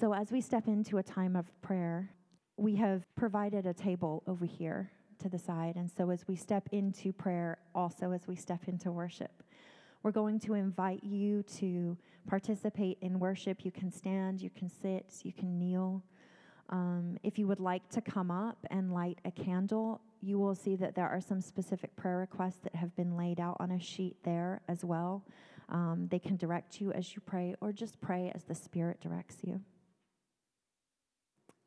So, as we step into a time of prayer, we have provided a table over here to the side. And so, as we step into prayer, also as we step into worship, we're going to invite you to participate in worship. You can stand, you can sit, you can kneel. Um, if you would like to come up and light a candle, you will see that there are some specific prayer requests that have been laid out on a sheet there as well. Um, they can direct you as you pray, or just pray as the Spirit directs you.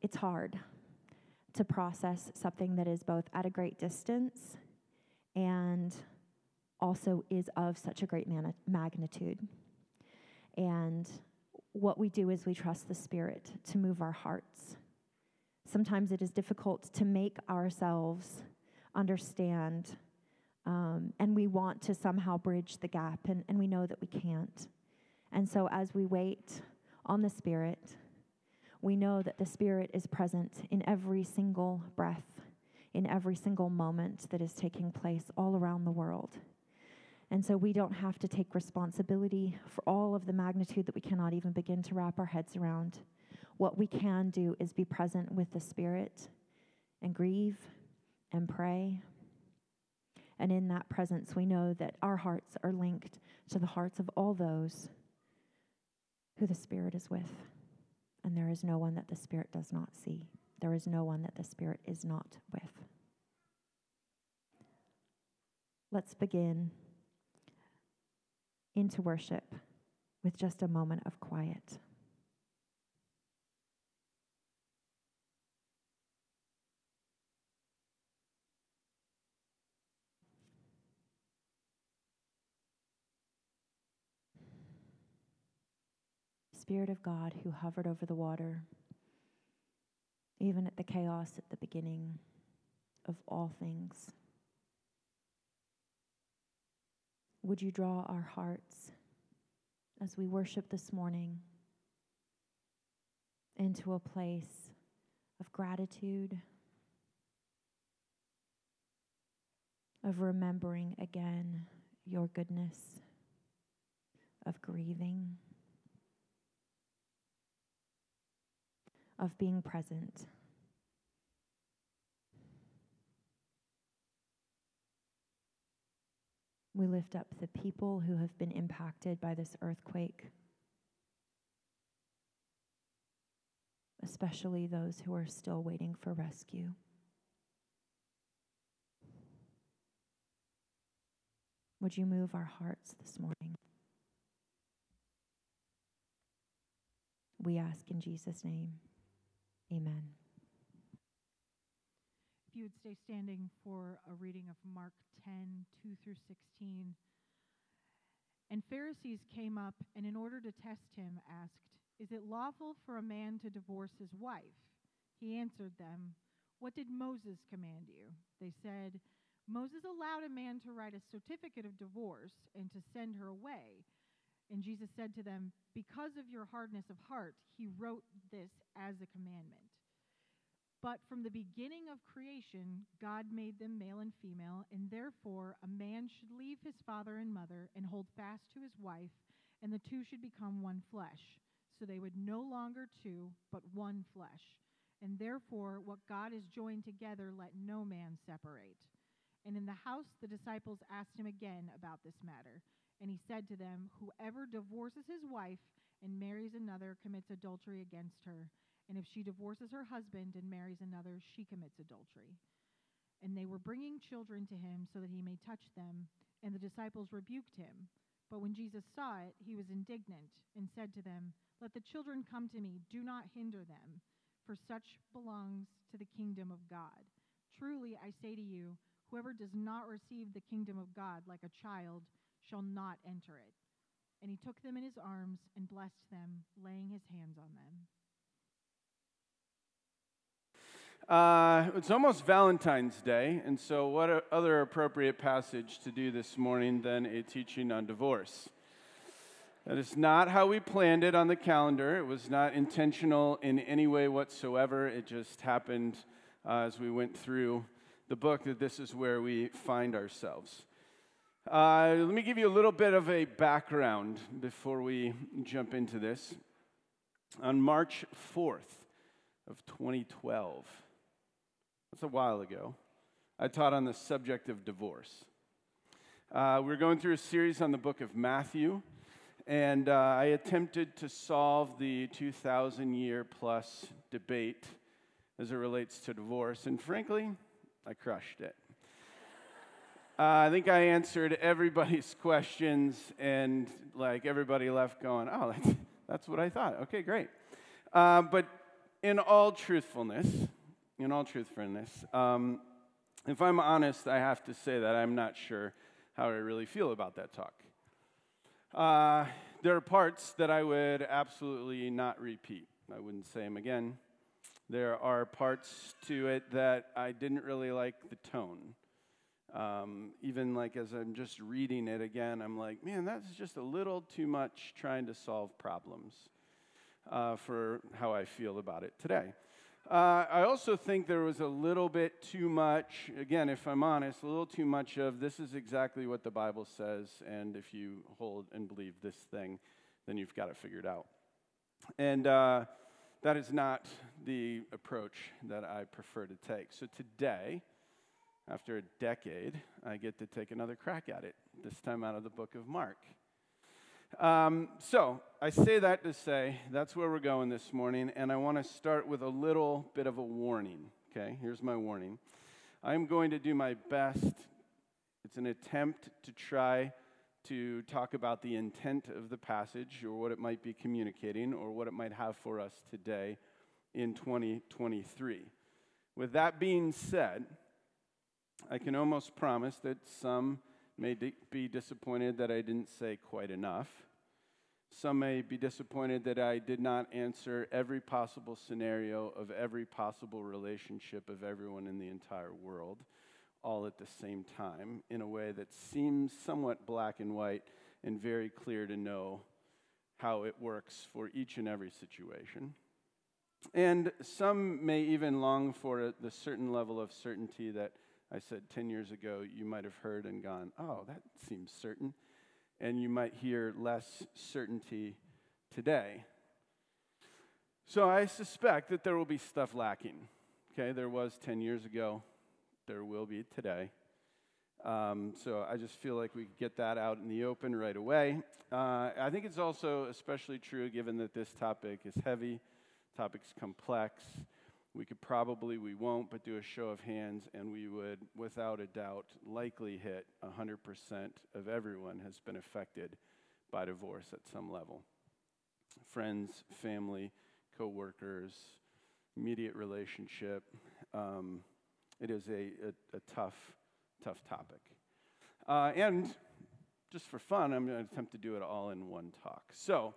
It's hard to process something that is both at a great distance and also is of such a great man- magnitude. And what we do is we trust the Spirit to move our hearts. Sometimes it is difficult to make ourselves understand, um, and we want to somehow bridge the gap, and, and we know that we can't. And so, as we wait on the Spirit, we know that the Spirit is present in every single breath, in every single moment that is taking place all around the world. And so we don't have to take responsibility for all of the magnitude that we cannot even begin to wrap our heads around. What we can do is be present with the Spirit and grieve and pray. And in that presence, we know that our hearts are linked to the hearts of all those who the Spirit is with. And there is no one that the Spirit does not see. There is no one that the Spirit is not with. Let's begin into worship with just a moment of quiet. Spirit of God who hovered over the water, even at the chaos at the beginning of all things. Would you draw our hearts as we worship this morning into a place of gratitude, of remembering again your goodness, of grieving? Of being present. We lift up the people who have been impacted by this earthquake, especially those who are still waiting for rescue. Would you move our hearts this morning? We ask in Jesus' name. Amen. If you would stay standing for a reading of Mark 10 2 through 16. And Pharisees came up and, in order to test him, asked, Is it lawful for a man to divorce his wife? He answered them, What did Moses command you? They said, Moses allowed a man to write a certificate of divorce and to send her away. And Jesus said to them, Because of your hardness of heart, he wrote this as a commandment. But from the beginning of creation, God made them male and female, and therefore a man should leave his father and mother and hold fast to his wife, and the two should become one flesh. So they would no longer two, but one flesh. And therefore, what God has joined together, let no man separate. And in the house, the disciples asked him again about this matter. And he said to them, Whoever divorces his wife and marries another commits adultery against her. And if she divorces her husband and marries another, she commits adultery. And they were bringing children to him so that he may touch them. And the disciples rebuked him. But when Jesus saw it, he was indignant and said to them, Let the children come to me, do not hinder them, for such belongs to the kingdom of God. Truly, I say to you, whoever does not receive the kingdom of God like a child shall not enter it. And he took them in his arms and blessed them, laying his hands on them. Uh, it's almost Valentine's Day, and so what other appropriate passage to do this morning than a teaching on divorce? That is not how we planned it on the calendar. It was not intentional in any way whatsoever. It just happened uh, as we went through the book that this is where we find ourselves. Uh, let me give you a little bit of a background before we jump into this. on March 4th of 2012. That's a while ago. I taught on the subject of divorce. Uh, we are going through a series on the book of Matthew, and uh, I attempted to solve the 2,000 year plus debate as it relates to divorce, and frankly, I crushed it. Uh, I think I answered everybody's questions, and like everybody left going, "Oh, that's, that's what I thought." Okay, great. Uh, but in all truthfulness, in all truthfulness, um, if I'm honest, I have to say that I'm not sure how I really feel about that talk. Uh, there are parts that I would absolutely not repeat. I wouldn't say them again. There are parts to it that I didn't really like the tone. Um, even like as I'm just reading it again, I'm like, man, that's just a little too much trying to solve problems uh, for how I feel about it today. Uh, I also think there was a little bit too much, again, if I'm honest, a little too much of this is exactly what the Bible says, and if you hold and believe this thing, then you've got it figured out. And uh, that is not the approach that I prefer to take. So today, after a decade, I get to take another crack at it, this time out of the book of Mark. Um, so, I say that to say that's where we're going this morning, and I want to start with a little bit of a warning. Okay, here's my warning. I'm going to do my best. It's an attempt to try to talk about the intent of the passage or what it might be communicating or what it might have for us today in 2023. With that being said, I can almost promise that some may be disappointed that I didn't say quite enough. Some may be disappointed that I did not answer every possible scenario of every possible relationship of everyone in the entire world all at the same time in a way that seems somewhat black and white and very clear to know how it works for each and every situation. And some may even long for the certain level of certainty that I said 10 years ago you might have heard and gone, oh, that seems certain. And you might hear less certainty today. So I suspect that there will be stuff lacking. Okay, there was 10 years ago, there will be today. Um, so I just feel like we get that out in the open right away. Uh, I think it's also especially true given that this topic is heavy, topic's complex. We could probably, we won't, but do a show of hands, and we would, without a doubt, likely hit 100% of everyone has been affected by divorce at some level. Friends, family, coworkers, immediate relationship. Um, it is a, a, a tough, tough topic. Uh, and just for fun, I'm going to attempt to do it all in one talk. So,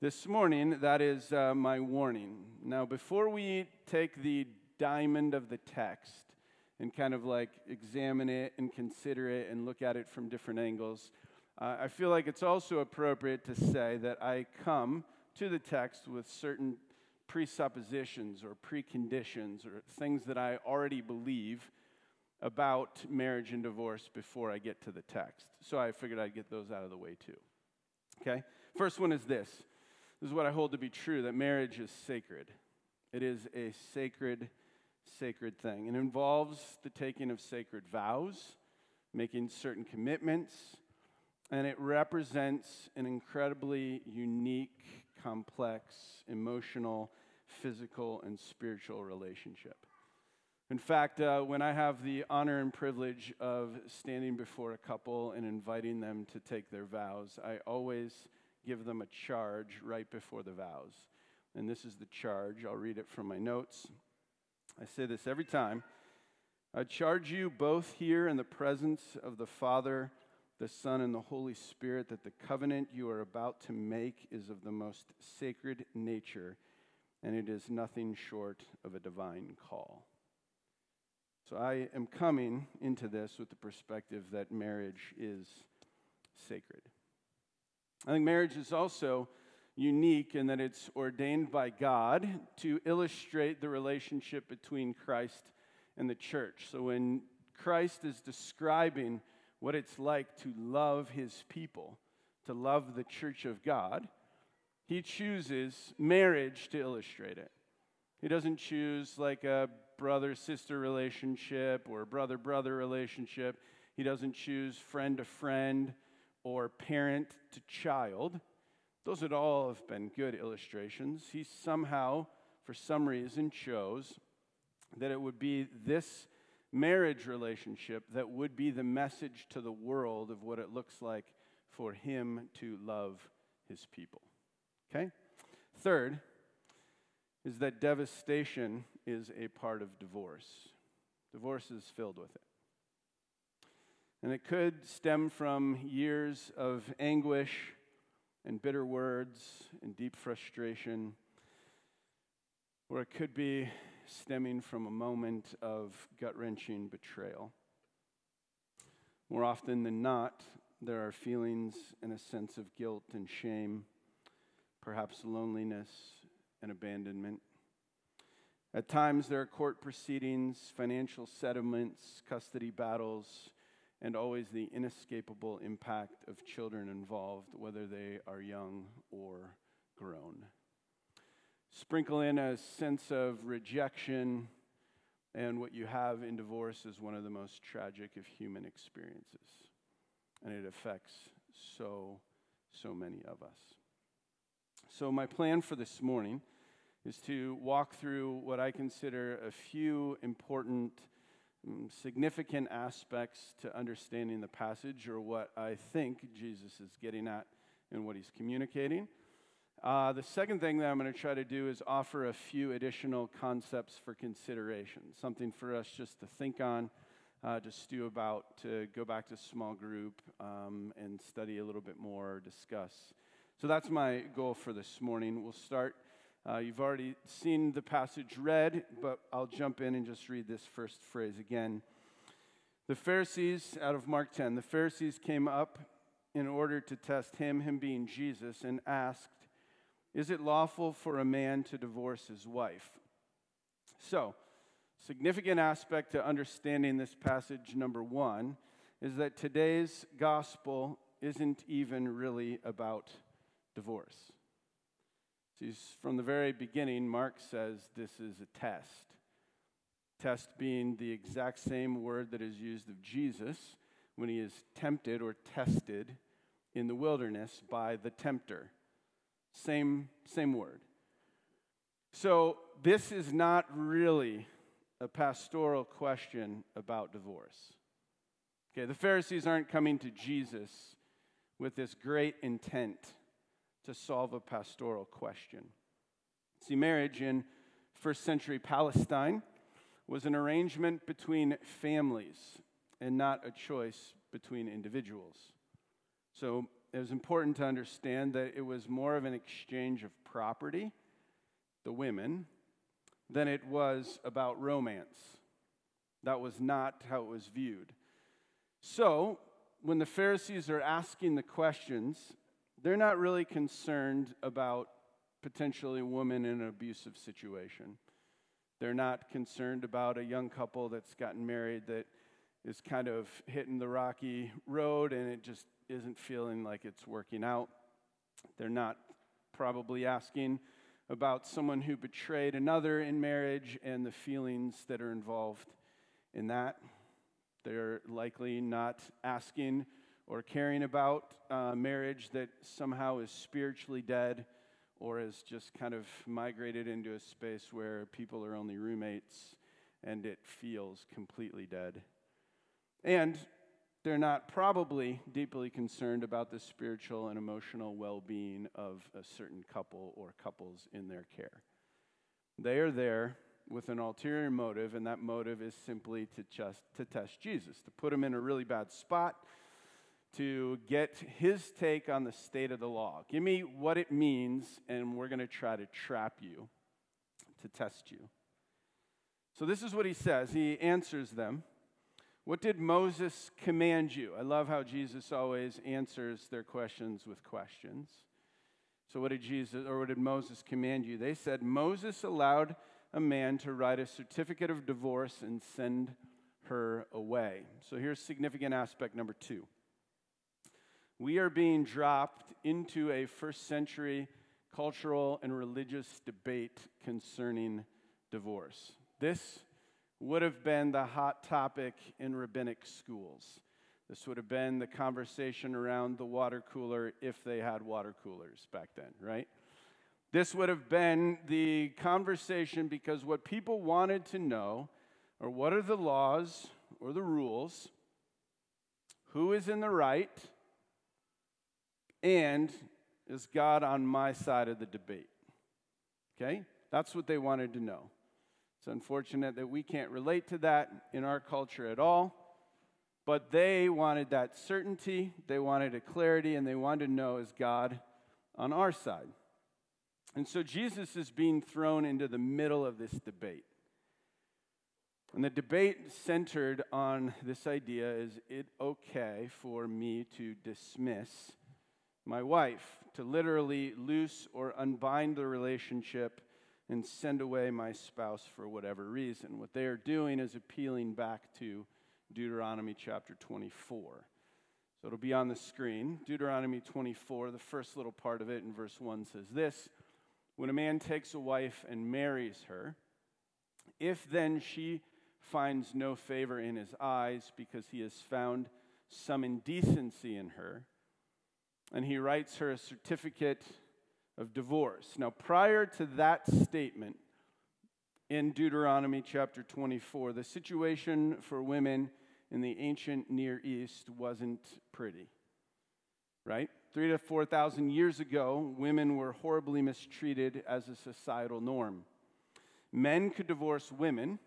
this morning, that is uh, my warning. Now, before we take the diamond of the text and kind of like examine it and consider it and look at it from different angles, uh, I feel like it's also appropriate to say that I come to the text with certain presuppositions or preconditions or things that I already believe about marriage and divorce before I get to the text. So I figured I'd get those out of the way too. Okay? First one is this this is what I hold to be true that marriage is sacred. It is a sacred, sacred thing. It involves the taking of sacred vows, making certain commitments, and it represents an incredibly unique, complex, emotional, physical, and spiritual relationship. In fact, uh, when I have the honor and privilege of standing before a couple and inviting them to take their vows, I always give them a charge right before the vows. And this is the charge. I'll read it from my notes. I say this every time. I charge you both here in the presence of the Father, the Son, and the Holy Spirit that the covenant you are about to make is of the most sacred nature, and it is nothing short of a divine call. So I am coming into this with the perspective that marriage is sacred. I think marriage is also unique in that it's ordained by God to illustrate the relationship between Christ and the church. So when Christ is describing what it's like to love his people, to love the church of God, He chooses marriage to illustrate it. He doesn't choose like a brother sister relationship or brother brother relationship. He doesn't choose friend to friend or parent to child. Those would all have been good illustrations. He somehow, for some reason, chose that it would be this marriage relationship that would be the message to the world of what it looks like for him to love his people. Okay? Third is that devastation is a part of divorce. Divorce is filled with it. And it could stem from years of anguish and bitter words and deep frustration, or it could be stemming from a moment of gut wrenching betrayal. More often than not, there are feelings and a sense of guilt and shame, perhaps loneliness and abandonment. At times, there are court proceedings, financial settlements, custody battles, and always the inescapable impact of children involved, whether they are young or grown. Sprinkle in a sense of rejection, and what you have in divorce is one of the most tragic of human experiences. And it affects so, so many of us. So, my plan for this morning is to walk through what I consider a few important, significant aspects to understanding the passage, or what I think Jesus is getting at and what he's communicating. Uh, the second thing that I'm going to try to do is offer a few additional concepts for consideration, something for us just to think on, uh, to stew about, to go back to small group um, and study a little bit more, discuss. So that's my goal for this morning. We'll start. Uh, you've already seen the passage read, but I'll jump in and just read this first phrase again. The Pharisees, out of Mark 10, the Pharisees came up in order to test him, him being Jesus, and asked, is it lawful for a man to divorce his wife? So, significant aspect to understanding this passage, number one, is that today's gospel isn't even really about divorce. See, from the very beginning, Mark says this is a test. Test being the exact same word that is used of Jesus when he is tempted or tested in the wilderness by the tempter. Same, same word. So, this is not really a pastoral question about divorce. Okay, the Pharisees aren't coming to Jesus with this great intent to solve a pastoral question. See, marriage in first century Palestine was an arrangement between families and not a choice between individuals. So, it was important to understand that it was more of an exchange of property, the women, than it was about romance. That was not how it was viewed. So, when the Pharisees are asking the questions, they're not really concerned about potentially a woman in an abusive situation. They're not concerned about a young couple that's gotten married that is kind of hitting the rocky road and it just isn't feeling like it's working out. They're not probably asking about someone who betrayed another in marriage and the feelings that are involved in that. They're likely not asking or caring about uh, marriage that somehow is spiritually dead or has just kind of migrated into a space where people are only roommates and it feels completely dead. And they're not probably deeply concerned about the spiritual and emotional well being of a certain couple or couples in their care. They are there with an ulterior motive, and that motive is simply to, just, to test Jesus, to put him in a really bad spot, to get his take on the state of the law. Give me what it means, and we're going to try to trap you, to test you. So, this is what he says. He answers them. What did Moses command you? I love how Jesus always answers their questions with questions. So, what did Jesus or what did Moses command you? They said, Moses allowed a man to write a certificate of divorce and send her away. So, here's significant aspect number two. We are being dropped into a first century cultural and religious debate concerning divorce. This would have been the hot topic in rabbinic schools. This would have been the conversation around the water cooler if they had water coolers back then, right? This would have been the conversation because what people wanted to know are what are the laws or the rules, who is in the right, and is God on my side of the debate? Okay? That's what they wanted to know. It's unfortunate that we can't relate to that in our culture at all, but they wanted that certainty, they wanted a clarity, and they wanted to know is God on our side? And so Jesus is being thrown into the middle of this debate. And the debate centered on this idea is it okay for me to dismiss my wife, to literally loose or unbind the relationship and send away my spouse for whatever reason? What they are doing is appealing back to Deuteronomy chapter 24. So it'll be on the screen. Deuteronomy 24, the first little part of it in verse 1 says this When a man takes a wife and marries her, if then she finds no favor in his eyes because he has found some indecency in her, and he writes her a certificate of divorce. Now, prior to that statement in Deuteronomy chapter 24, the situation for women in the ancient Near East wasn't pretty, right? Three to 4,000 years ago, women were horribly mistreated as a societal norm. Men could divorce women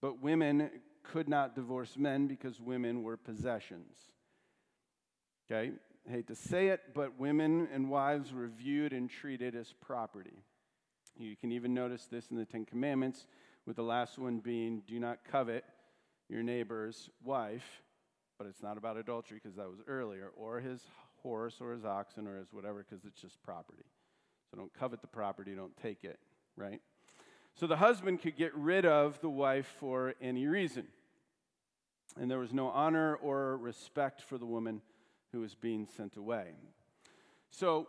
but women could not divorce men because women were possessions. Okay? I hate to say it, but women and wives were viewed and treated as property. You can even notice this in the Ten Commandments, with the last one being do not covet your neighbor's wife, but it's not about adultery because that was earlier, or his horse or his oxen or his whatever because it's just property. So don't covet the property, don't take it, right? So the husband could get rid of the wife for any reason. And there was no honor or respect for the woman who was being sent away. So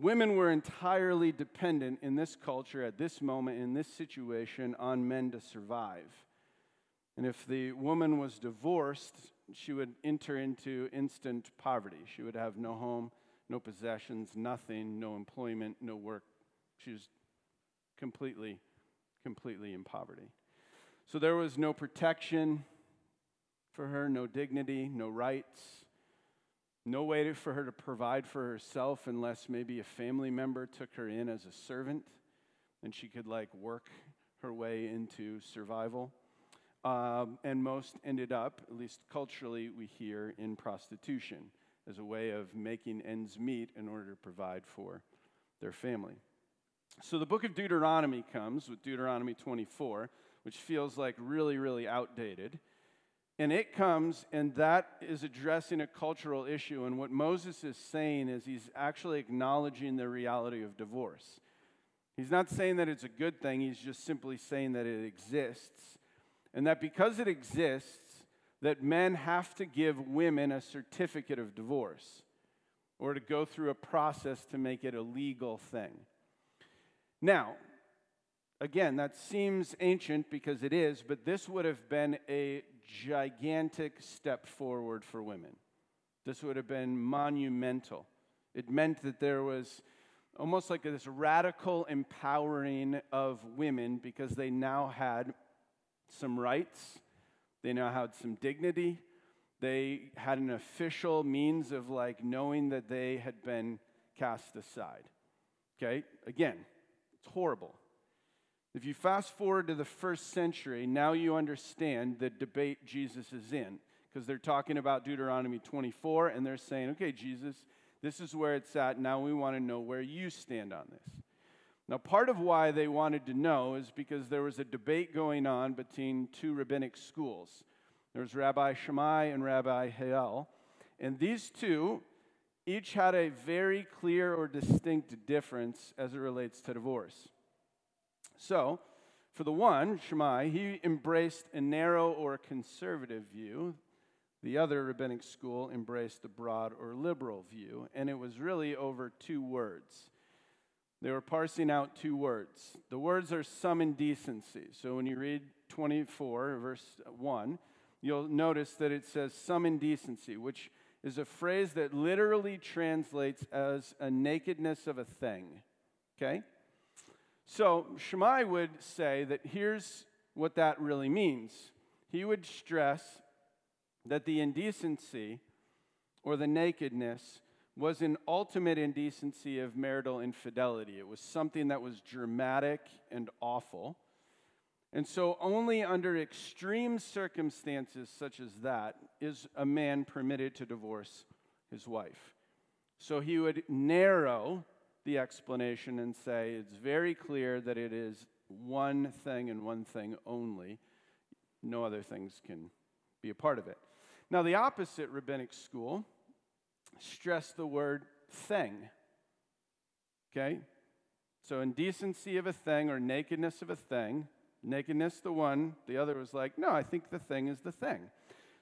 women were entirely dependent in this culture, at this moment, in this situation, on men to survive. And if the woman was divorced, she would enter into instant poverty. She would have no home, no possessions, nothing, no employment, no work. She was completely completely in poverty. So there was no protection for her, no dignity, no rights, no way for her to provide for herself unless maybe a family member took her in as a servant and she could like work her way into survival. Um, and most ended up, at least culturally, we hear in prostitution as a way of making ends meet in order to provide for their family. So the book of Deuteronomy comes with Deuteronomy 24, which feels like really, really outdated. And it comes, and that is addressing a cultural issue. And what Moses is saying is he's actually acknowledging the reality of divorce. He's not saying that it's a good thing, he's just simply saying that it exists. And that because it exists, that men have to give women a certificate of divorce or to go through a process to make it a legal thing. Now, again, that seems ancient because it is, but this would have been a gigantic step forward for women. This would have been monumental. It meant that there was almost like this radical empowering of women because they now had some rights, they now had some dignity, they had an official means of like knowing that they had been cast aside. Okay? Again, it's horrible. If you fast forward to the first century, now you understand the debate Jesus is in because they're talking about Deuteronomy 24 and they're saying, okay, Jesus, this is where it's at. Now we want to know where you stand on this. Now, part of why they wanted to know is because there was a debate going on between two rabbinic schools. There was Rabbi Shammai and Rabbi Hillel. And these two each had a very clear or distinct difference as it relates to divorce. So, for the one, Shammai, he embraced a narrow or conservative view. The other rabbinic school embraced a broad or liberal view, and it was really over two words. They were parsing out two words. The words are some indecency. So when you read 24, verse 1, you'll notice that it says some indecency, which is a phrase that literally translates as a nakedness of a thing. Okay? So Shammai would say that here's what that really means. He would stress that the indecency or the nakedness was an ultimate indecency of marital infidelity. It was something that was dramatic and awful. And so, only under extreme circumstances such as that is a man permitted to divorce his wife. So, he would narrow the explanation and say it's very clear that it is one thing and one thing only. No other things can be a part of it. Now, the opposite rabbinic school stressed the word thing. Okay? So, indecency of a thing or nakedness of a thing Nakedness, the one. The other was like, no, I think the thing is the thing.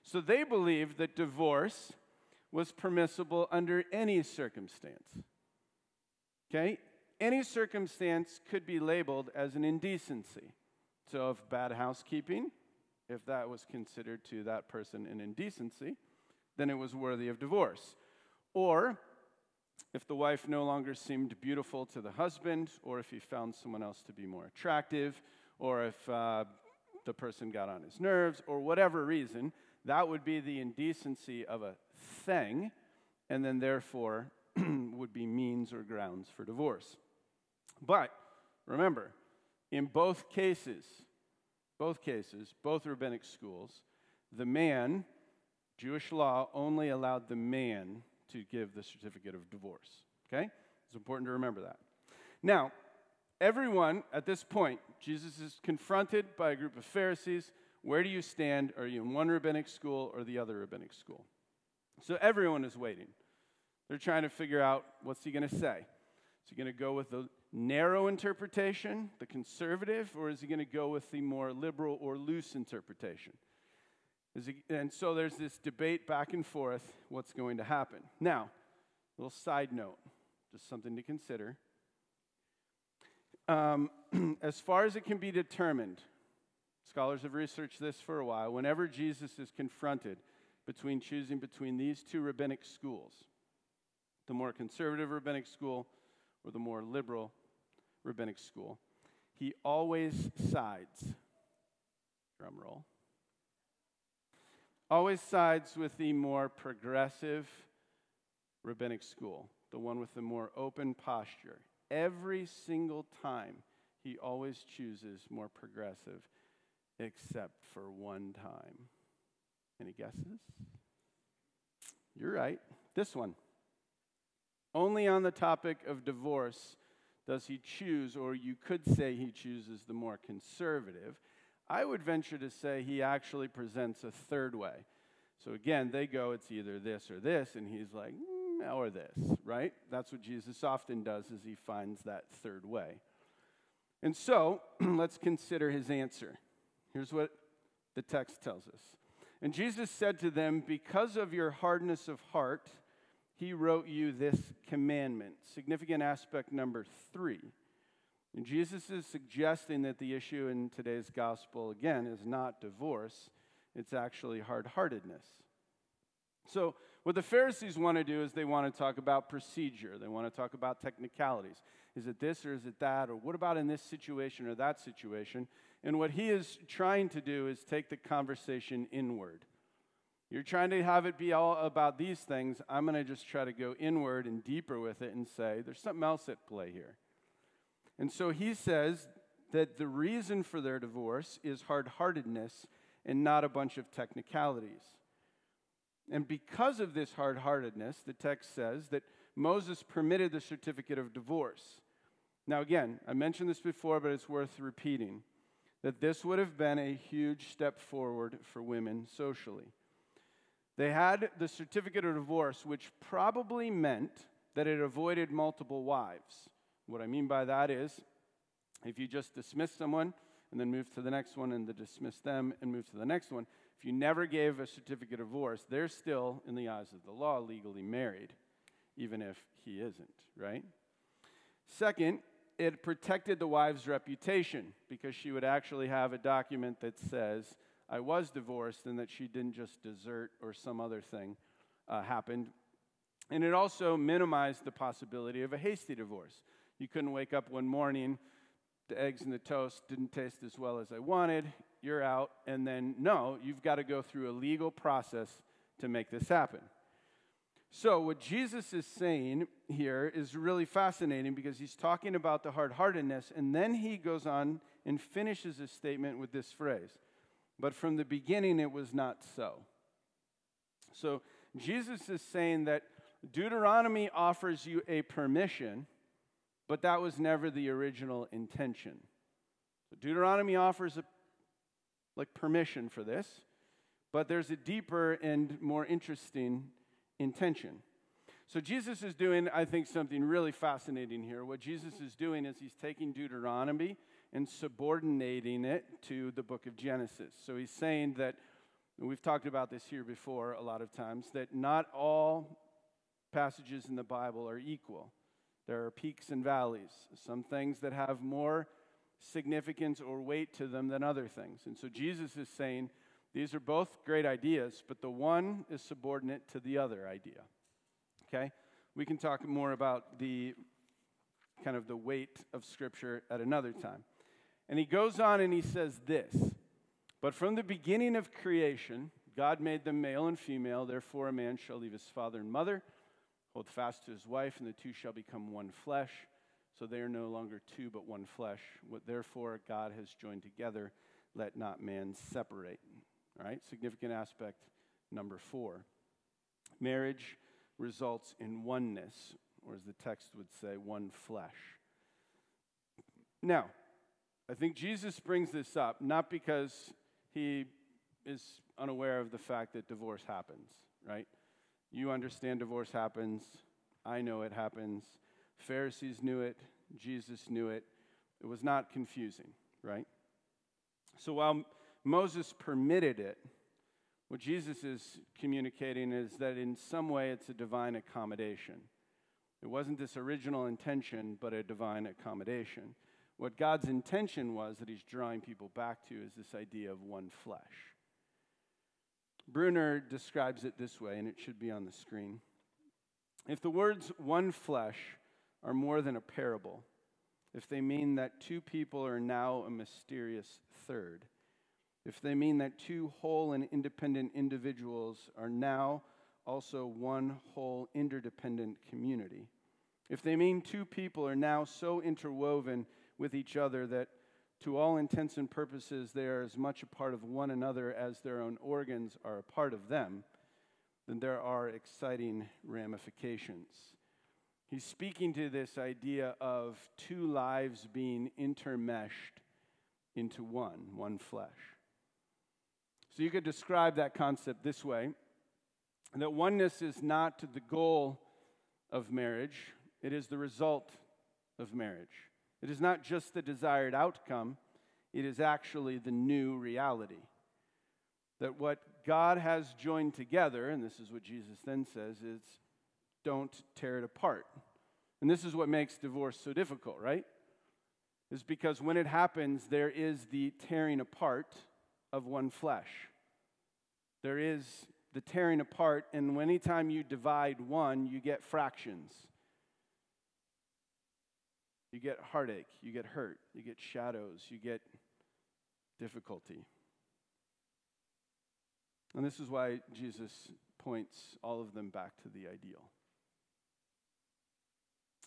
So they believed that divorce was permissible under any circumstance. Okay? Any circumstance could be labeled as an indecency. So if bad housekeeping, if that was considered to that person an indecency, then it was worthy of divorce. Or if the wife no longer seemed beautiful to the husband, or if he found someone else to be more attractive, or if uh, the person got on his nerves, or whatever reason, that would be the indecency of a thing, and then therefore would be means or grounds for divorce. But remember, in both cases, both cases, both rabbinic schools, the man, Jewish law only allowed the man to give the certificate of divorce. Okay? It's important to remember that. Now, Everyone at this point, Jesus is confronted by a group of Pharisees. Where do you stand? Are you in one rabbinic school or the other rabbinic school? So everyone is waiting. They're trying to figure out what's he going to say. Is he going to go with the narrow interpretation, the conservative, or is he going to go with the more liberal or loose interpretation? He, and so there's this debate back and forth what's going to happen. Now, a little side note, just something to consider um, as far as it can be determined, scholars have researched this for a while, whenever Jesus is confronted between choosing between these two rabbinic schools, the more conservative rabbinic school or the more liberal rabbinic school, he always sides, drum roll, always sides with the more progressive rabbinic school, the one with the more open posture. Every single time, he always chooses more progressive, except for one time. Any guesses? You're right. This one. Only on the topic of divorce does he choose, or you could say he chooses the more conservative. I would venture to say he actually presents a third way. So again, they go, it's either this or this, and he's like, mm, or this, right? That's what Jesus often does is he finds that third way. And so, let's consider his answer. Here's what the text tells us. And Jesus said to them, Because of your hardness of heart, he wrote you this commandment. Significant aspect number three. And Jesus is suggesting that the issue in today's gospel, again, is not divorce, it's actually hard heartedness. So, what the Pharisees want to do is they want to talk about procedure, they want to talk about technicalities. Is it this or is it that? Or what about in this situation or that situation? And what he is trying to do is take the conversation inward. You're trying to have it be all about these things. I'm going to just try to go inward and deeper with it and say, there's something else at play here. And so he says that the reason for their divorce is hard heartedness and not a bunch of technicalities. And because of this hard heartedness, the text says that Moses permitted the certificate of divorce. Now, again, I mentioned this before, but it's worth repeating that this would have been a huge step forward for women socially. They had the certificate of divorce, which probably meant that it avoided multiple wives. What I mean by that is if you just dismiss someone and then move to the next one and then dismiss them and move to the next one, if you never gave a certificate of divorce, they're still, in the eyes of the law, legally married, even if he isn't, right? Second, it protected the wife's reputation because she would actually have a document that says, I was divorced and that she didn't just desert or some other thing uh, happened. And it also minimized the possibility of a hasty divorce. You couldn't wake up one morning, the eggs and the toast didn't taste as well as I wanted, you're out, and then no, you've got to go through a legal process to make this happen. So, what Jesus is saying here is really fascinating because he's talking about the hard heartedness, and then he goes on and finishes his statement with this phrase But from the beginning, it was not so. So, Jesus is saying that Deuteronomy offers you a permission, but that was never the original intention. So Deuteronomy offers a like permission for this, but there's a deeper and more interesting intention. So Jesus is doing, I think, something really fascinating here. What Jesus is doing is he's taking Deuteronomy and subordinating it to the book of Genesis. So he's saying that, we've talked about this here before a lot of times, that not all passages in the Bible are equal. There are peaks and valleys, some things that have more significance or weight to them than other things. And so Jesus is saying, these are both great ideas, but the one is subordinate to the other idea. Okay? We can talk more about the kind of the weight of Scripture at another time. And he goes on and he says this But from the beginning of creation, God made them male and female. Therefore, a man shall leave his father and mother, hold fast to his wife, and the two shall become one flesh. So they are no longer two, but one flesh. What therefore God has joined together, let not man separate. All right, significant aspect number four. Marriage results in oneness, or as the text would say, one flesh. Now, I think Jesus brings this up not because he is unaware of the fact that divorce happens, right? You understand divorce happens. I know it happens. Pharisees knew it. Jesus knew it. It was not confusing, right? So while Moses permitted it. What Jesus is communicating is that in some way it's a divine accommodation. It wasn't this original intention, but a divine accommodation. What God's intention was that he's drawing people back to is this idea of one flesh. Bruner describes it this way, and it should be on the screen. If the words one flesh are more than a parable, if they mean that two people are now a mysterious third, if they mean that two whole and independent individuals are now also one whole interdependent community, if they mean two people are now so interwoven with each other that to all intents and purposes they are as much a part of one another as their own organs are a part of them, then there are exciting ramifications. He's speaking to this idea of two lives being intermeshed into one, one flesh. So you could describe that concept this way that oneness is not the goal of marriage, it is the result of marriage. It is not just the desired outcome, it is actually the new reality. That what God has joined together, and this is what Jesus then says, is don't tear it apart. And this is what makes divorce so difficult, right? Is because when it happens, there is the tearing apart of one flesh. There is the tearing apart, and anytime you divide one, you get fractions. You get heartache, you get hurt, you get shadows, you get difficulty. And this is why Jesus points all of them back to the ideal.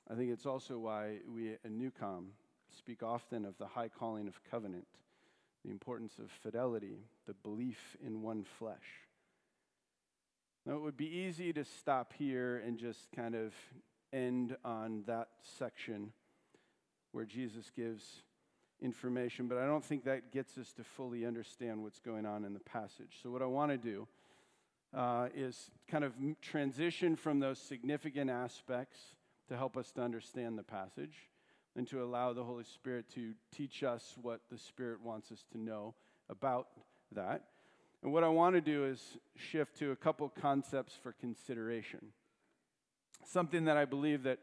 I think it's also why we at Newcom speak often of the high calling of covenant the importance of fidelity, the belief in one flesh. Now, it would be easy to stop here and just kind of end on that section where Jesus gives information, but I don't think that gets us to fully understand what's going on in the passage. So, what I want to do uh, is kind of transition from those significant aspects to help us to understand the passage and to allow the Holy Spirit to teach us what the Spirit wants us to know about that. And what I want to do is shift to a couple concepts for consideration. Something that I believe that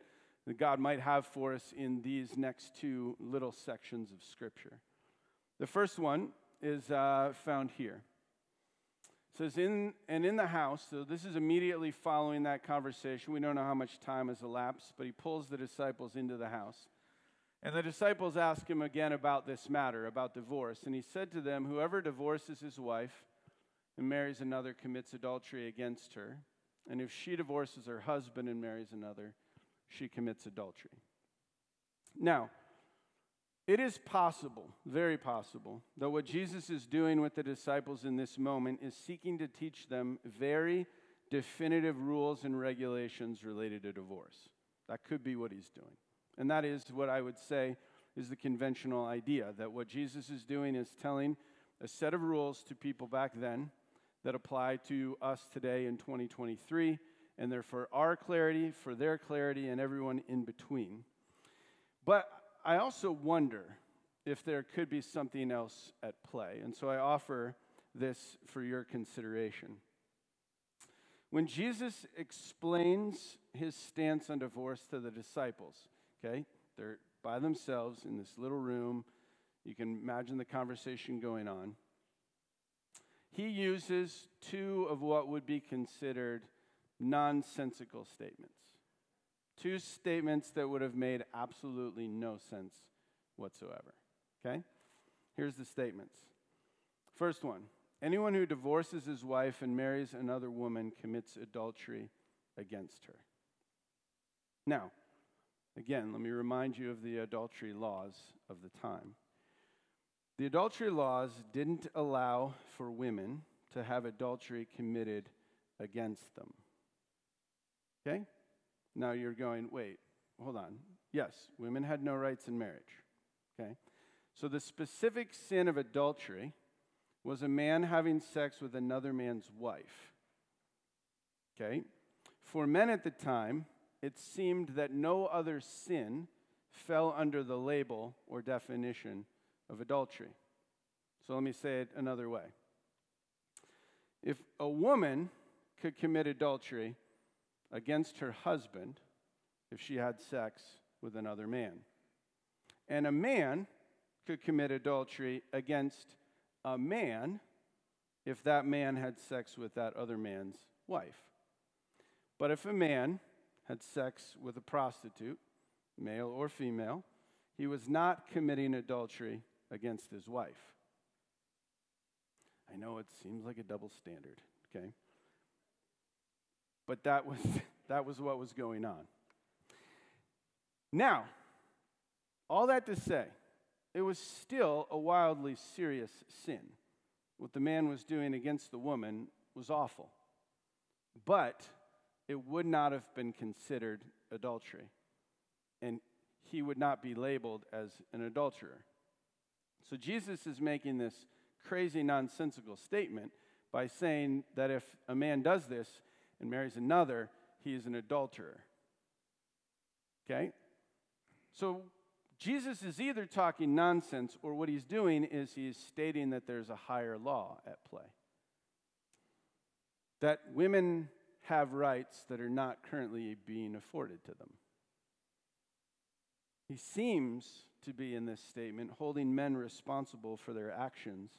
that God might have for us in these next two little sections of Scripture. The first one is uh, found here. It says, in, and in the house, so this is immediately following that conversation. We don't know how much time has elapsed, but he pulls the disciples into the house. And the disciples ask him again about this matter, about divorce. And he said to them, Whoever divorces his wife and marries another commits adultery against her. And if she divorces her husband and marries another, she commits adultery. Now, it is possible, very possible, that what Jesus is doing with the disciples in this moment is seeking to teach them very definitive rules and regulations related to divorce. That could be what he's doing. And that is what I would say is the conventional idea that what Jesus is doing is telling a set of rules to people back then that apply to us today in 2023, and they're for our clarity, for their clarity, and everyone in between. But I also wonder if there could be something else at play. And so I offer this for your consideration. When Jesus explains his stance on divorce to the disciples, okay, they're by themselves in this little room. You can imagine the conversation going on. He uses two of what would be considered nonsensical statements. Two statements that would have made absolutely no sense whatsoever. Okay? Here's the statements. First one anyone who divorces his wife and marries another woman commits adultery against her. Now, again, let me remind you of the adultery laws of the time. The adultery laws didn't allow for women to have adultery committed against them. Okay? Now you're going, wait, hold on. Yes, women had no rights in marriage. Okay? So the specific sin of adultery was a man having sex with another man's wife. Okay? For men at the time, it seemed that no other sin fell under the label or definition of adultery. So let me say it another way. If a woman could commit adultery, against her husband if she had sex with another man. And a man could commit adultery against a man if that man had sex with that other man's wife. But if a man had sex with a prostitute, male or female, he was not committing adultery against his wife. I know it seems like a double standard, okay? But that was, that was what was going on. Now, all that to say, it was still a wildly serious sin. What the man was doing against the woman was awful. But it would not have been considered adultery. And he would not be labeled as an adulterer. So Jesus is making this crazy, nonsensical statement by saying that if a man does this, and marries another, he is an adulterer. Okay? So Jesus is either talking nonsense or what he's doing is he's stating that there's a higher law at play. That women have rights that are not currently being afforded to them. He seems to be in this statement holding men responsible for their actions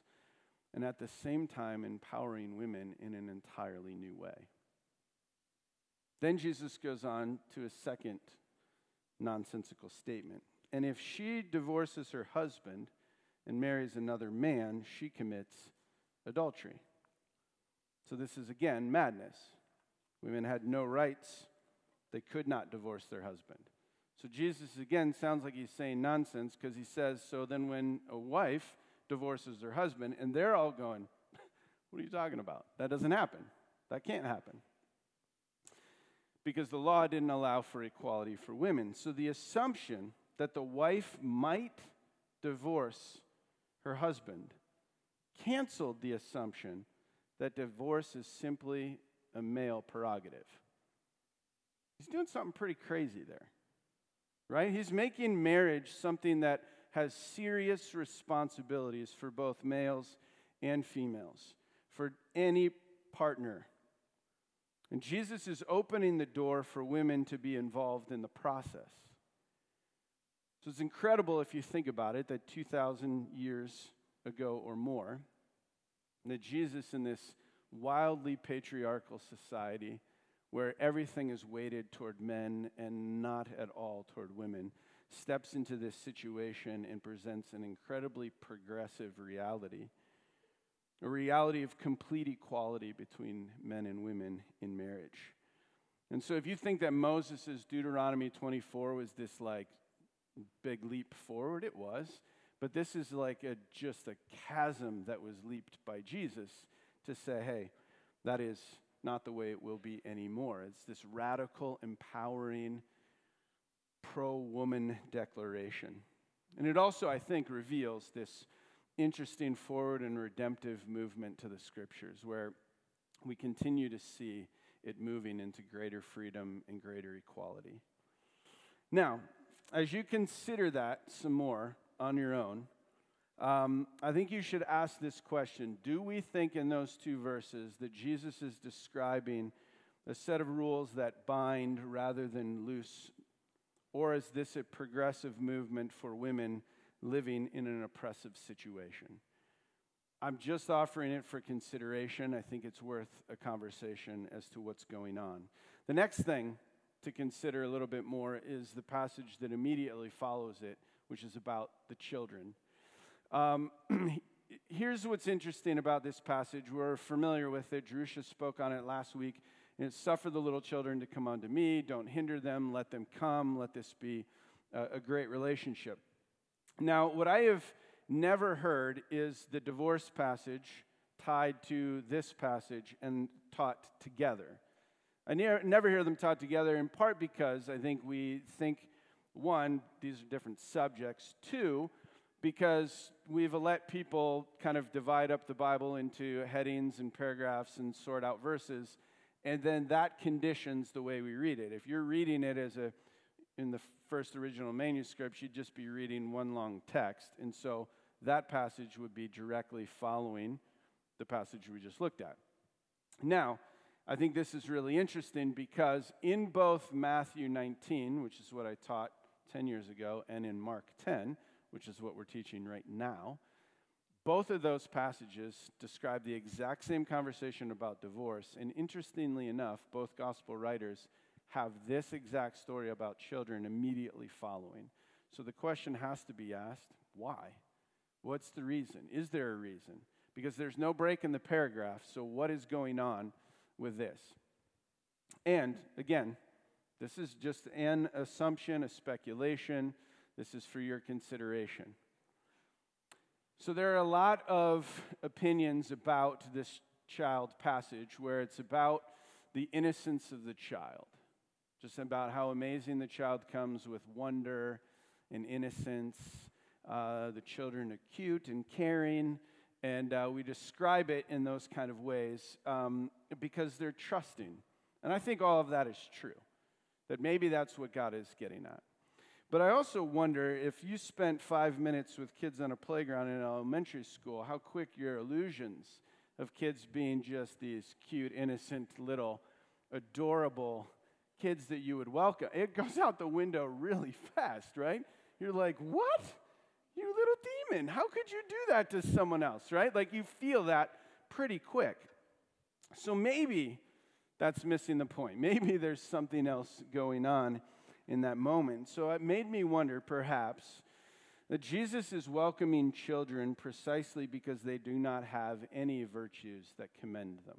and at the same time empowering women in an entirely new way. Then Jesus goes on to a second nonsensical statement. And if she divorces her husband and marries another man, she commits adultery. So this is again madness. Women had no rights, they could not divorce their husband. So Jesus again sounds like he's saying nonsense because he says, So then when a wife divorces her husband, and they're all going, What are you talking about? That doesn't happen. That can't happen because the law didn't allow for equality for women. So the assumption that the wife might divorce her husband canceled the assumption that divorce is simply a male prerogative. He's doing something pretty crazy there, right? He's making marriage something that has serious responsibilities for both males and females, for any partner And Jesus is opening the door for women to be involved in the process. So it's incredible if you think about it that 2,000 years ago or more, that Jesus, in this wildly patriarchal society where everything is weighted toward men and not at all toward women, steps into this situation and presents an incredibly progressive reality a reality of complete equality between men and women in marriage. And so, if you think that Moses' Deuteronomy 24 was this like big leap forward, it was. But this is like a, just a chasm that was leaped by Jesus to say, hey, that is not the way it will be anymore. It's this radical, empowering, pro woman declaration. And it also, I think, reveals this interesting forward and redemptive movement to the scriptures where we continue to see it moving into greater freedom and greater equality. Now, as you consider that some more on your own, um, I think you should ask this question Do we think in those two verses that Jesus is describing a set of rules that bind rather than loose? Or is this a progressive movement for women living in an oppressive situation. I'm just offering it for consideration. I think it's worth a conversation as to what's going on. The next thing to consider a little bit more is the passage that immediately follows it, which is about the children. Um, here's what's interesting about this passage. We're familiar with it. Jerusha spoke on it last week. And suffer the little children to come unto me. Don't hinder them. Let them come. Let this be a, a great relationship. Now, what I have never heard is the divorce passage tied to this passage and taught together. I ne- never hear them taught together, in part because I think we think, one, these are different subjects. Two, because we've let people kind of divide up the Bible into headings and paragraphs and sort out verses, and then that conditions the way we read it. If you're reading it as a in the first original manuscript, she'd just be reading one long text. And so that passage would be directly following the passage we just looked at. Now, I think this is really interesting because in both Matthew 19, which is what I taught 10 years ago, and in Mark 10, which is what we're teaching right now, both of those passages describe the exact same conversation about divorce. And interestingly enough, both gospel writers have this exact story about children immediately following. So the question has to be asked why? What's the reason? Is there a reason? Because there's no break in the paragraph, so what is going on with this? And again, this is just an assumption, a speculation. This is for your consideration. So, there are a lot of opinions about this child passage where it's about the innocence of the child just about how amazing the child comes with wonder and innocence. Uh, the children are cute and caring, and uh, we describe it in those kind of ways um, because they're trusting. And I think all of that is true, that maybe that's what God is getting at. But I also wonder if you spent five minutes with kids on a playground in elementary school, how quick your illusions of kids being just these cute, innocent, little, adorable kids that you would welcome. It goes out the window really fast, right? You're like, what? You little demon, how could you do that to someone else, right? Like you feel that pretty quick. So maybe that's missing the point. Maybe there's something else going on in that moment. So it made me wonder, perhaps, that Jesus is welcoming children precisely because they do not have any virtues that commend them.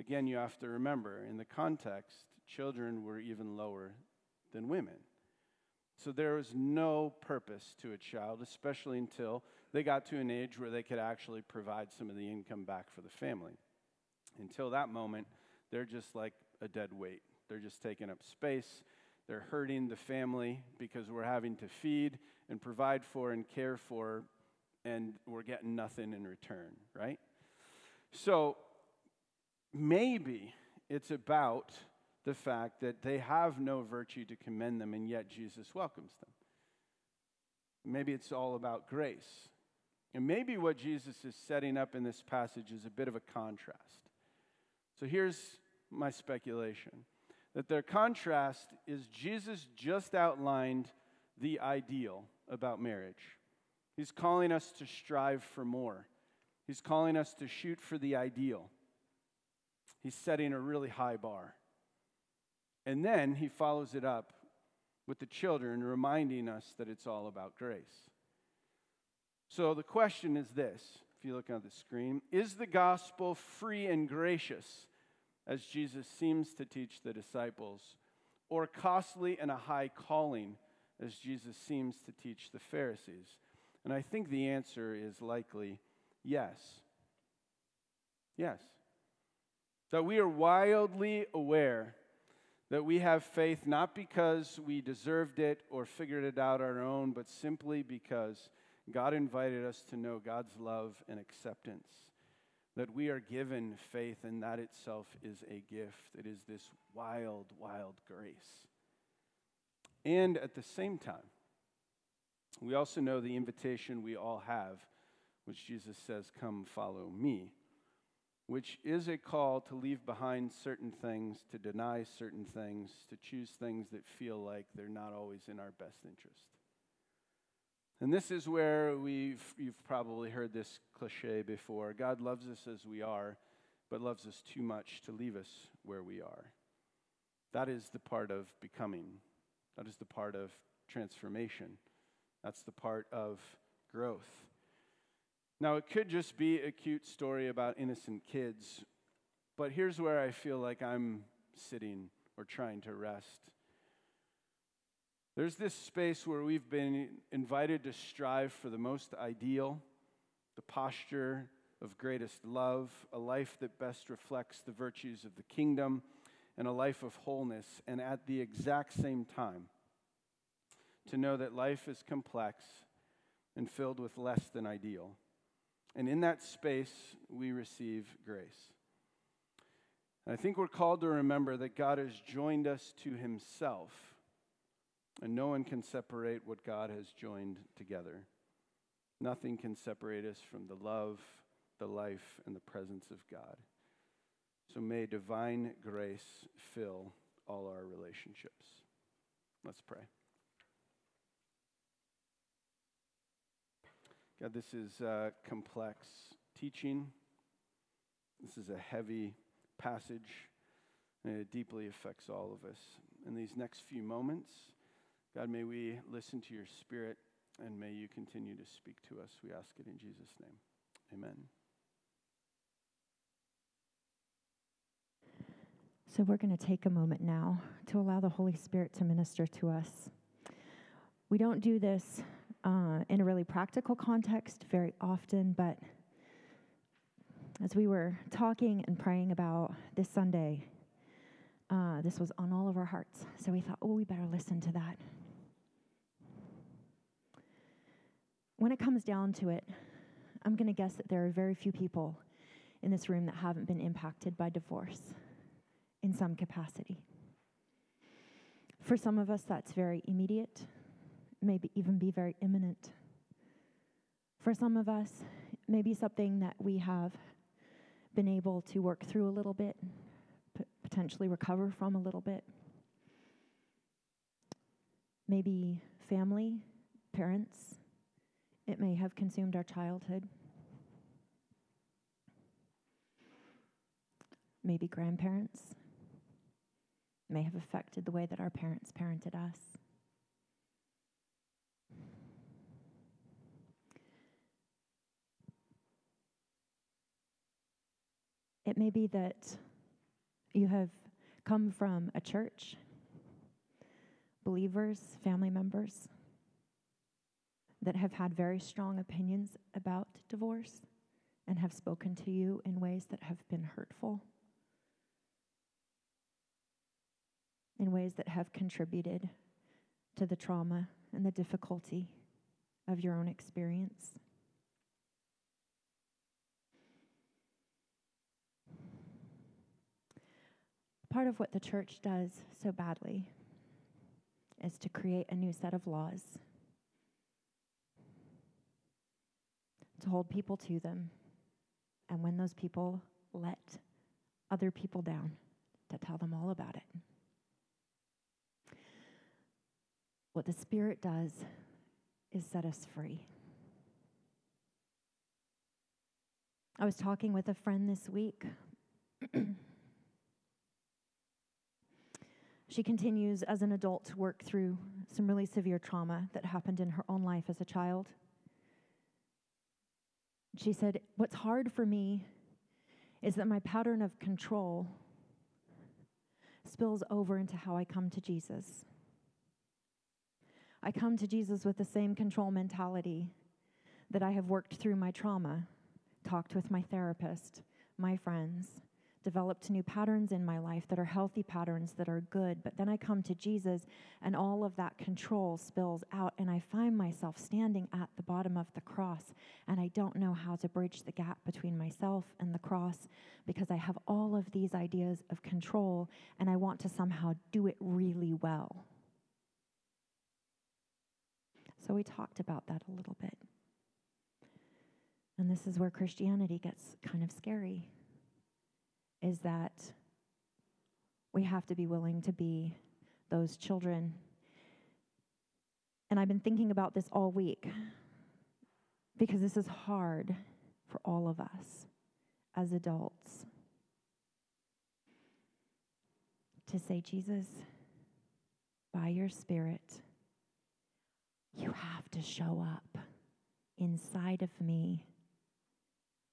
Again, you have to remember in the context, children were even lower than women. So there was no purpose to a child, especially until they got to an age where they could actually provide some of the income back for the family. Until that moment, they're just like a dead weight. They're just taking up space. They're hurting the family because we're having to feed and provide for and care for, and we're getting nothing in return, right? So maybe it's about the fact that they have no virtue to commend them, and yet Jesus welcomes them. Maybe it's all about grace. And maybe what Jesus is setting up in this passage is a bit of a contrast. So here's my speculation that their contrast is Jesus just outlined the ideal about marriage. He's calling us to strive for more, He's calling us to shoot for the ideal. He's setting a really high bar. And then he follows it up with the children, reminding us that it's all about grace. So the question is this if you look on the screen Is the gospel free and gracious, as Jesus seems to teach the disciples, or costly and a high calling, as Jesus seems to teach the Pharisees? And I think the answer is likely yes. Yes. That we are wildly aware that we have faith not because we deserved it or figured it out our own, but simply because God invited us to know God's love and acceptance. That we are given faith, and that itself is a gift. It is this wild, wild grace. And at the same time, we also know the invitation we all have, which Jesus says, Come follow me which is a call to leave behind certain things, to deny certain things, to choose things that feel like they're not always in our best interest. And this is where we've, you've probably heard this cliche before God loves us as we are, but loves us too much to leave us where we are. That is the part of becoming, that is the part of transformation, that's the part of growth. Now, it could just be a cute story about innocent kids, but here's where I feel like I'm sitting or trying to rest. There's this space where we've been invited to strive for the most ideal, the posture of greatest love, a life that best reflects the virtues of the kingdom, and a life of wholeness, and at the exact same time, to know that life is complex and filled with less than ideal. And in that space, we receive grace. And I think we're called to remember that God has joined us to himself, and no one can separate what God has joined together. Nothing can separate us from the love, the life, and the presence of God. So may divine grace fill all our relationships. Let's pray. God, this is uh, complex teaching. This is a heavy passage, and it deeply affects all of us. In these next few moments, God, may we listen to your spirit, and may you continue to speak to us. We ask it in Jesus' name. Amen. So, we're going to take a moment now to allow the Holy Spirit to minister to us. We don't do this uh, in a really practical context very often, but as we were talking and praying about this Sunday, uh, this was on all of our hearts. So we thought, oh, we better listen to that. When it comes down to it, I'm going to guess that there are very few people in this room that haven't been impacted by divorce in some capacity. For some of us, that's very immediate maybe even be very imminent. For some of us, maybe something that we have been able to work through a little bit, p- potentially recover from a little bit. Maybe family, parents, it may have consumed our childhood. Maybe grandparents may have affected the way that our parents parented us. It may be that you have come from a church, believers, family members that have had very strong opinions about divorce and have spoken to you in ways that have been hurtful, in ways that have contributed to the trauma and the difficulty of your own experience. Part of what the church does so badly is to create a new set of laws, to hold people to them, and when those people let other people down, to tell them all about it. What the Spirit does is set us free. I was talking with a friend this week. she continues as an adult to work through some really severe trauma that happened in her own life as a child. She said, What's hard for me is that my pattern of control spills over into how I come to Jesus. I come to Jesus with the same control mentality that I have worked through my trauma, talked with my therapist, my friends, developed new patterns in my life that are healthy patterns that are good. But then I come to Jesus and all of that control spills out, and I find myself standing at the bottom of the cross, and I don't know how to bridge the gap between myself and the cross because I have all of these ideas of control and I want to somehow do it really well. So we talked about that a little bit. And this is where Christianity gets kind of scary is that we have to be willing to be those children. And I've been thinking about this all week because this is hard for all of us as adults to say, Jesus, by your Spirit, you have to show up inside of me.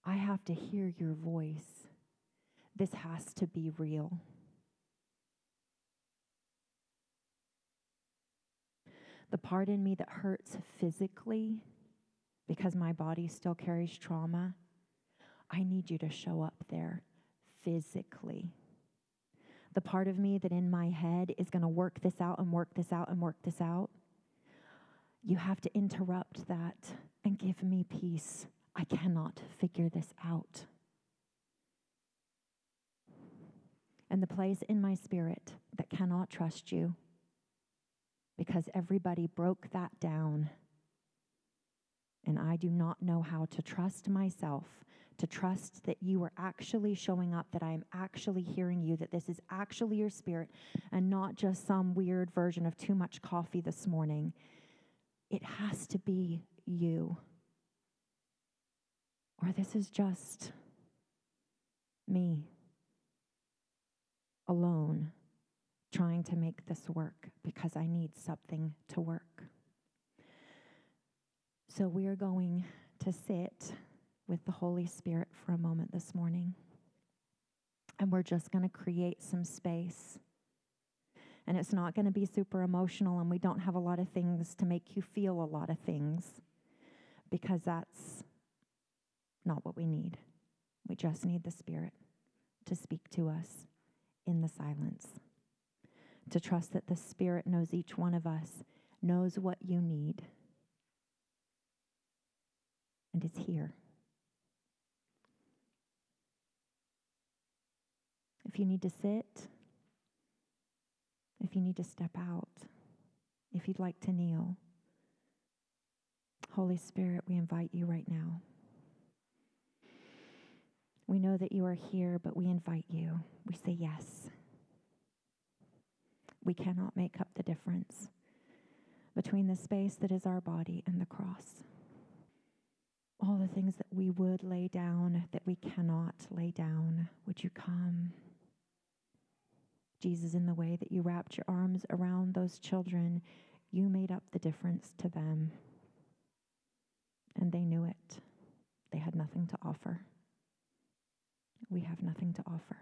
I have to hear your voice. This has to be real. The part in me that hurts physically because my body still carries trauma, I need you to show up there physically. The part of me that in my head is going to work this out and work this out and work this out, you have to interrupt that and give me peace. I cannot figure this out. And the place in my spirit that cannot trust you because everybody broke that down. And I do not know how to trust myself, to trust that you are actually showing up, that I am actually hearing you, that this is actually your spirit and not just some weird version of too much coffee this morning. It has to be you. Or this is just me alone trying to make this work because I need something to work. So we are going to sit with the Holy Spirit for a moment this morning. And we're just going to create some space. And it's not going to be super emotional, and we don't have a lot of things to make you feel a lot of things because that's not what we need. We just need the Spirit to speak to us in the silence. To trust that the Spirit knows each one of us, knows what you need, and is here. If you need to sit, if you need to step out, if you'd like to kneel, Holy Spirit, we invite you right now. We know that you are here, but we invite you. We say yes. We cannot make up the difference between the space that is our body and the cross. All the things that we would lay down that we cannot lay down, would you come? Jesus, in the way that you wrapped your arms around those children, you made up the difference to them. And they knew it. They had nothing to offer we have nothing to offer.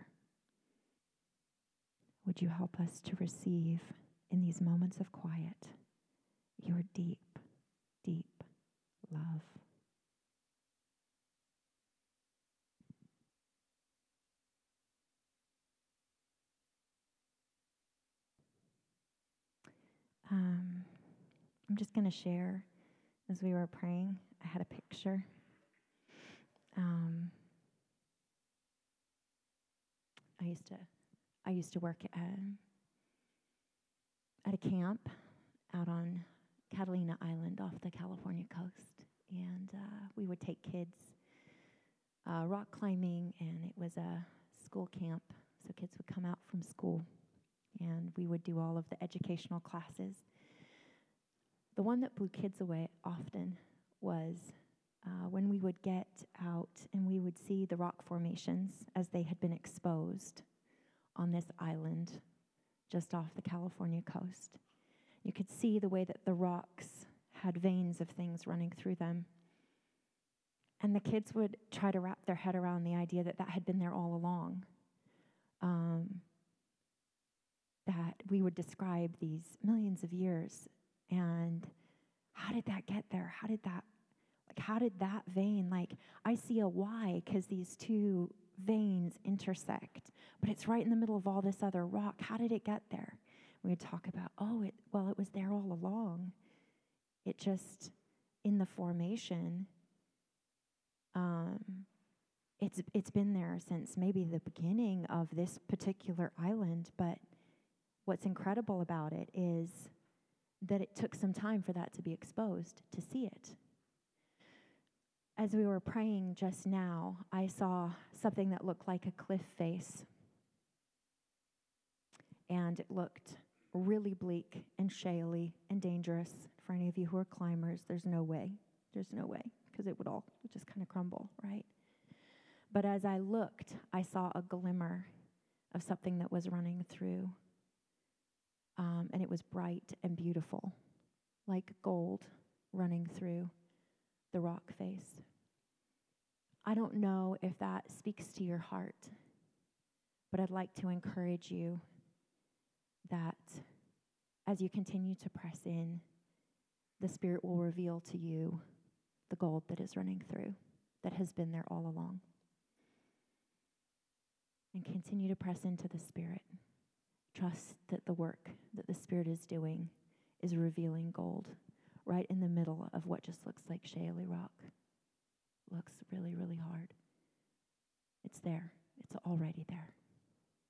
Would you help us to receive in these moments of quiet your deep, deep love? Um, I'm just going to share as we were praying. I had a picture. Um, I used to I used to work at, at a camp out on Catalina Island off the California coast, and uh, we would take kids uh, rock climbing, and it was a school camp, So kids would come out from school and we would do all of the educational classes. The one that blew kids away often was uh, when we would get out and we would see the rock formations as they had been exposed on this island just off the California coast. You could see the way that the rocks had veins of things running through them. And the kids would try to wrap their head around the idea that that had been there all along. Um, that we would describe these millions of years and how did that get there? How did that, like, how did that vein, like, I see a Y because these two veins intersect, but it's right in the middle of all this other rock. How did it get there? We would talk about, oh, it, well, it was there all along. It just, in the formation, um, it's, it's been there since maybe the beginning of this particular island, but what's incredible about it is that it took some time for that to be exposed to see it. As we were praying just now, I saw something that looked like a cliff face. And it looked really bleak and shaly and dangerous. For any of you who are climbers, there's no way. There's no way, because it would all just kind of crumble, right? But as I looked, I saw a glimmer of something that was running through um, and it was bright and beautiful, like gold running through the rock face. I don't know if that speaks to your heart, but I'd like to encourage you that as you continue to press in, the Spirit will reveal to you the gold that is running through, that has been there all along. And continue to press into the Spirit. Trust that the work that the Spirit is doing is revealing gold right in the middle of what just looks like shaly rock. Looks really, really hard. It's there, it's already there.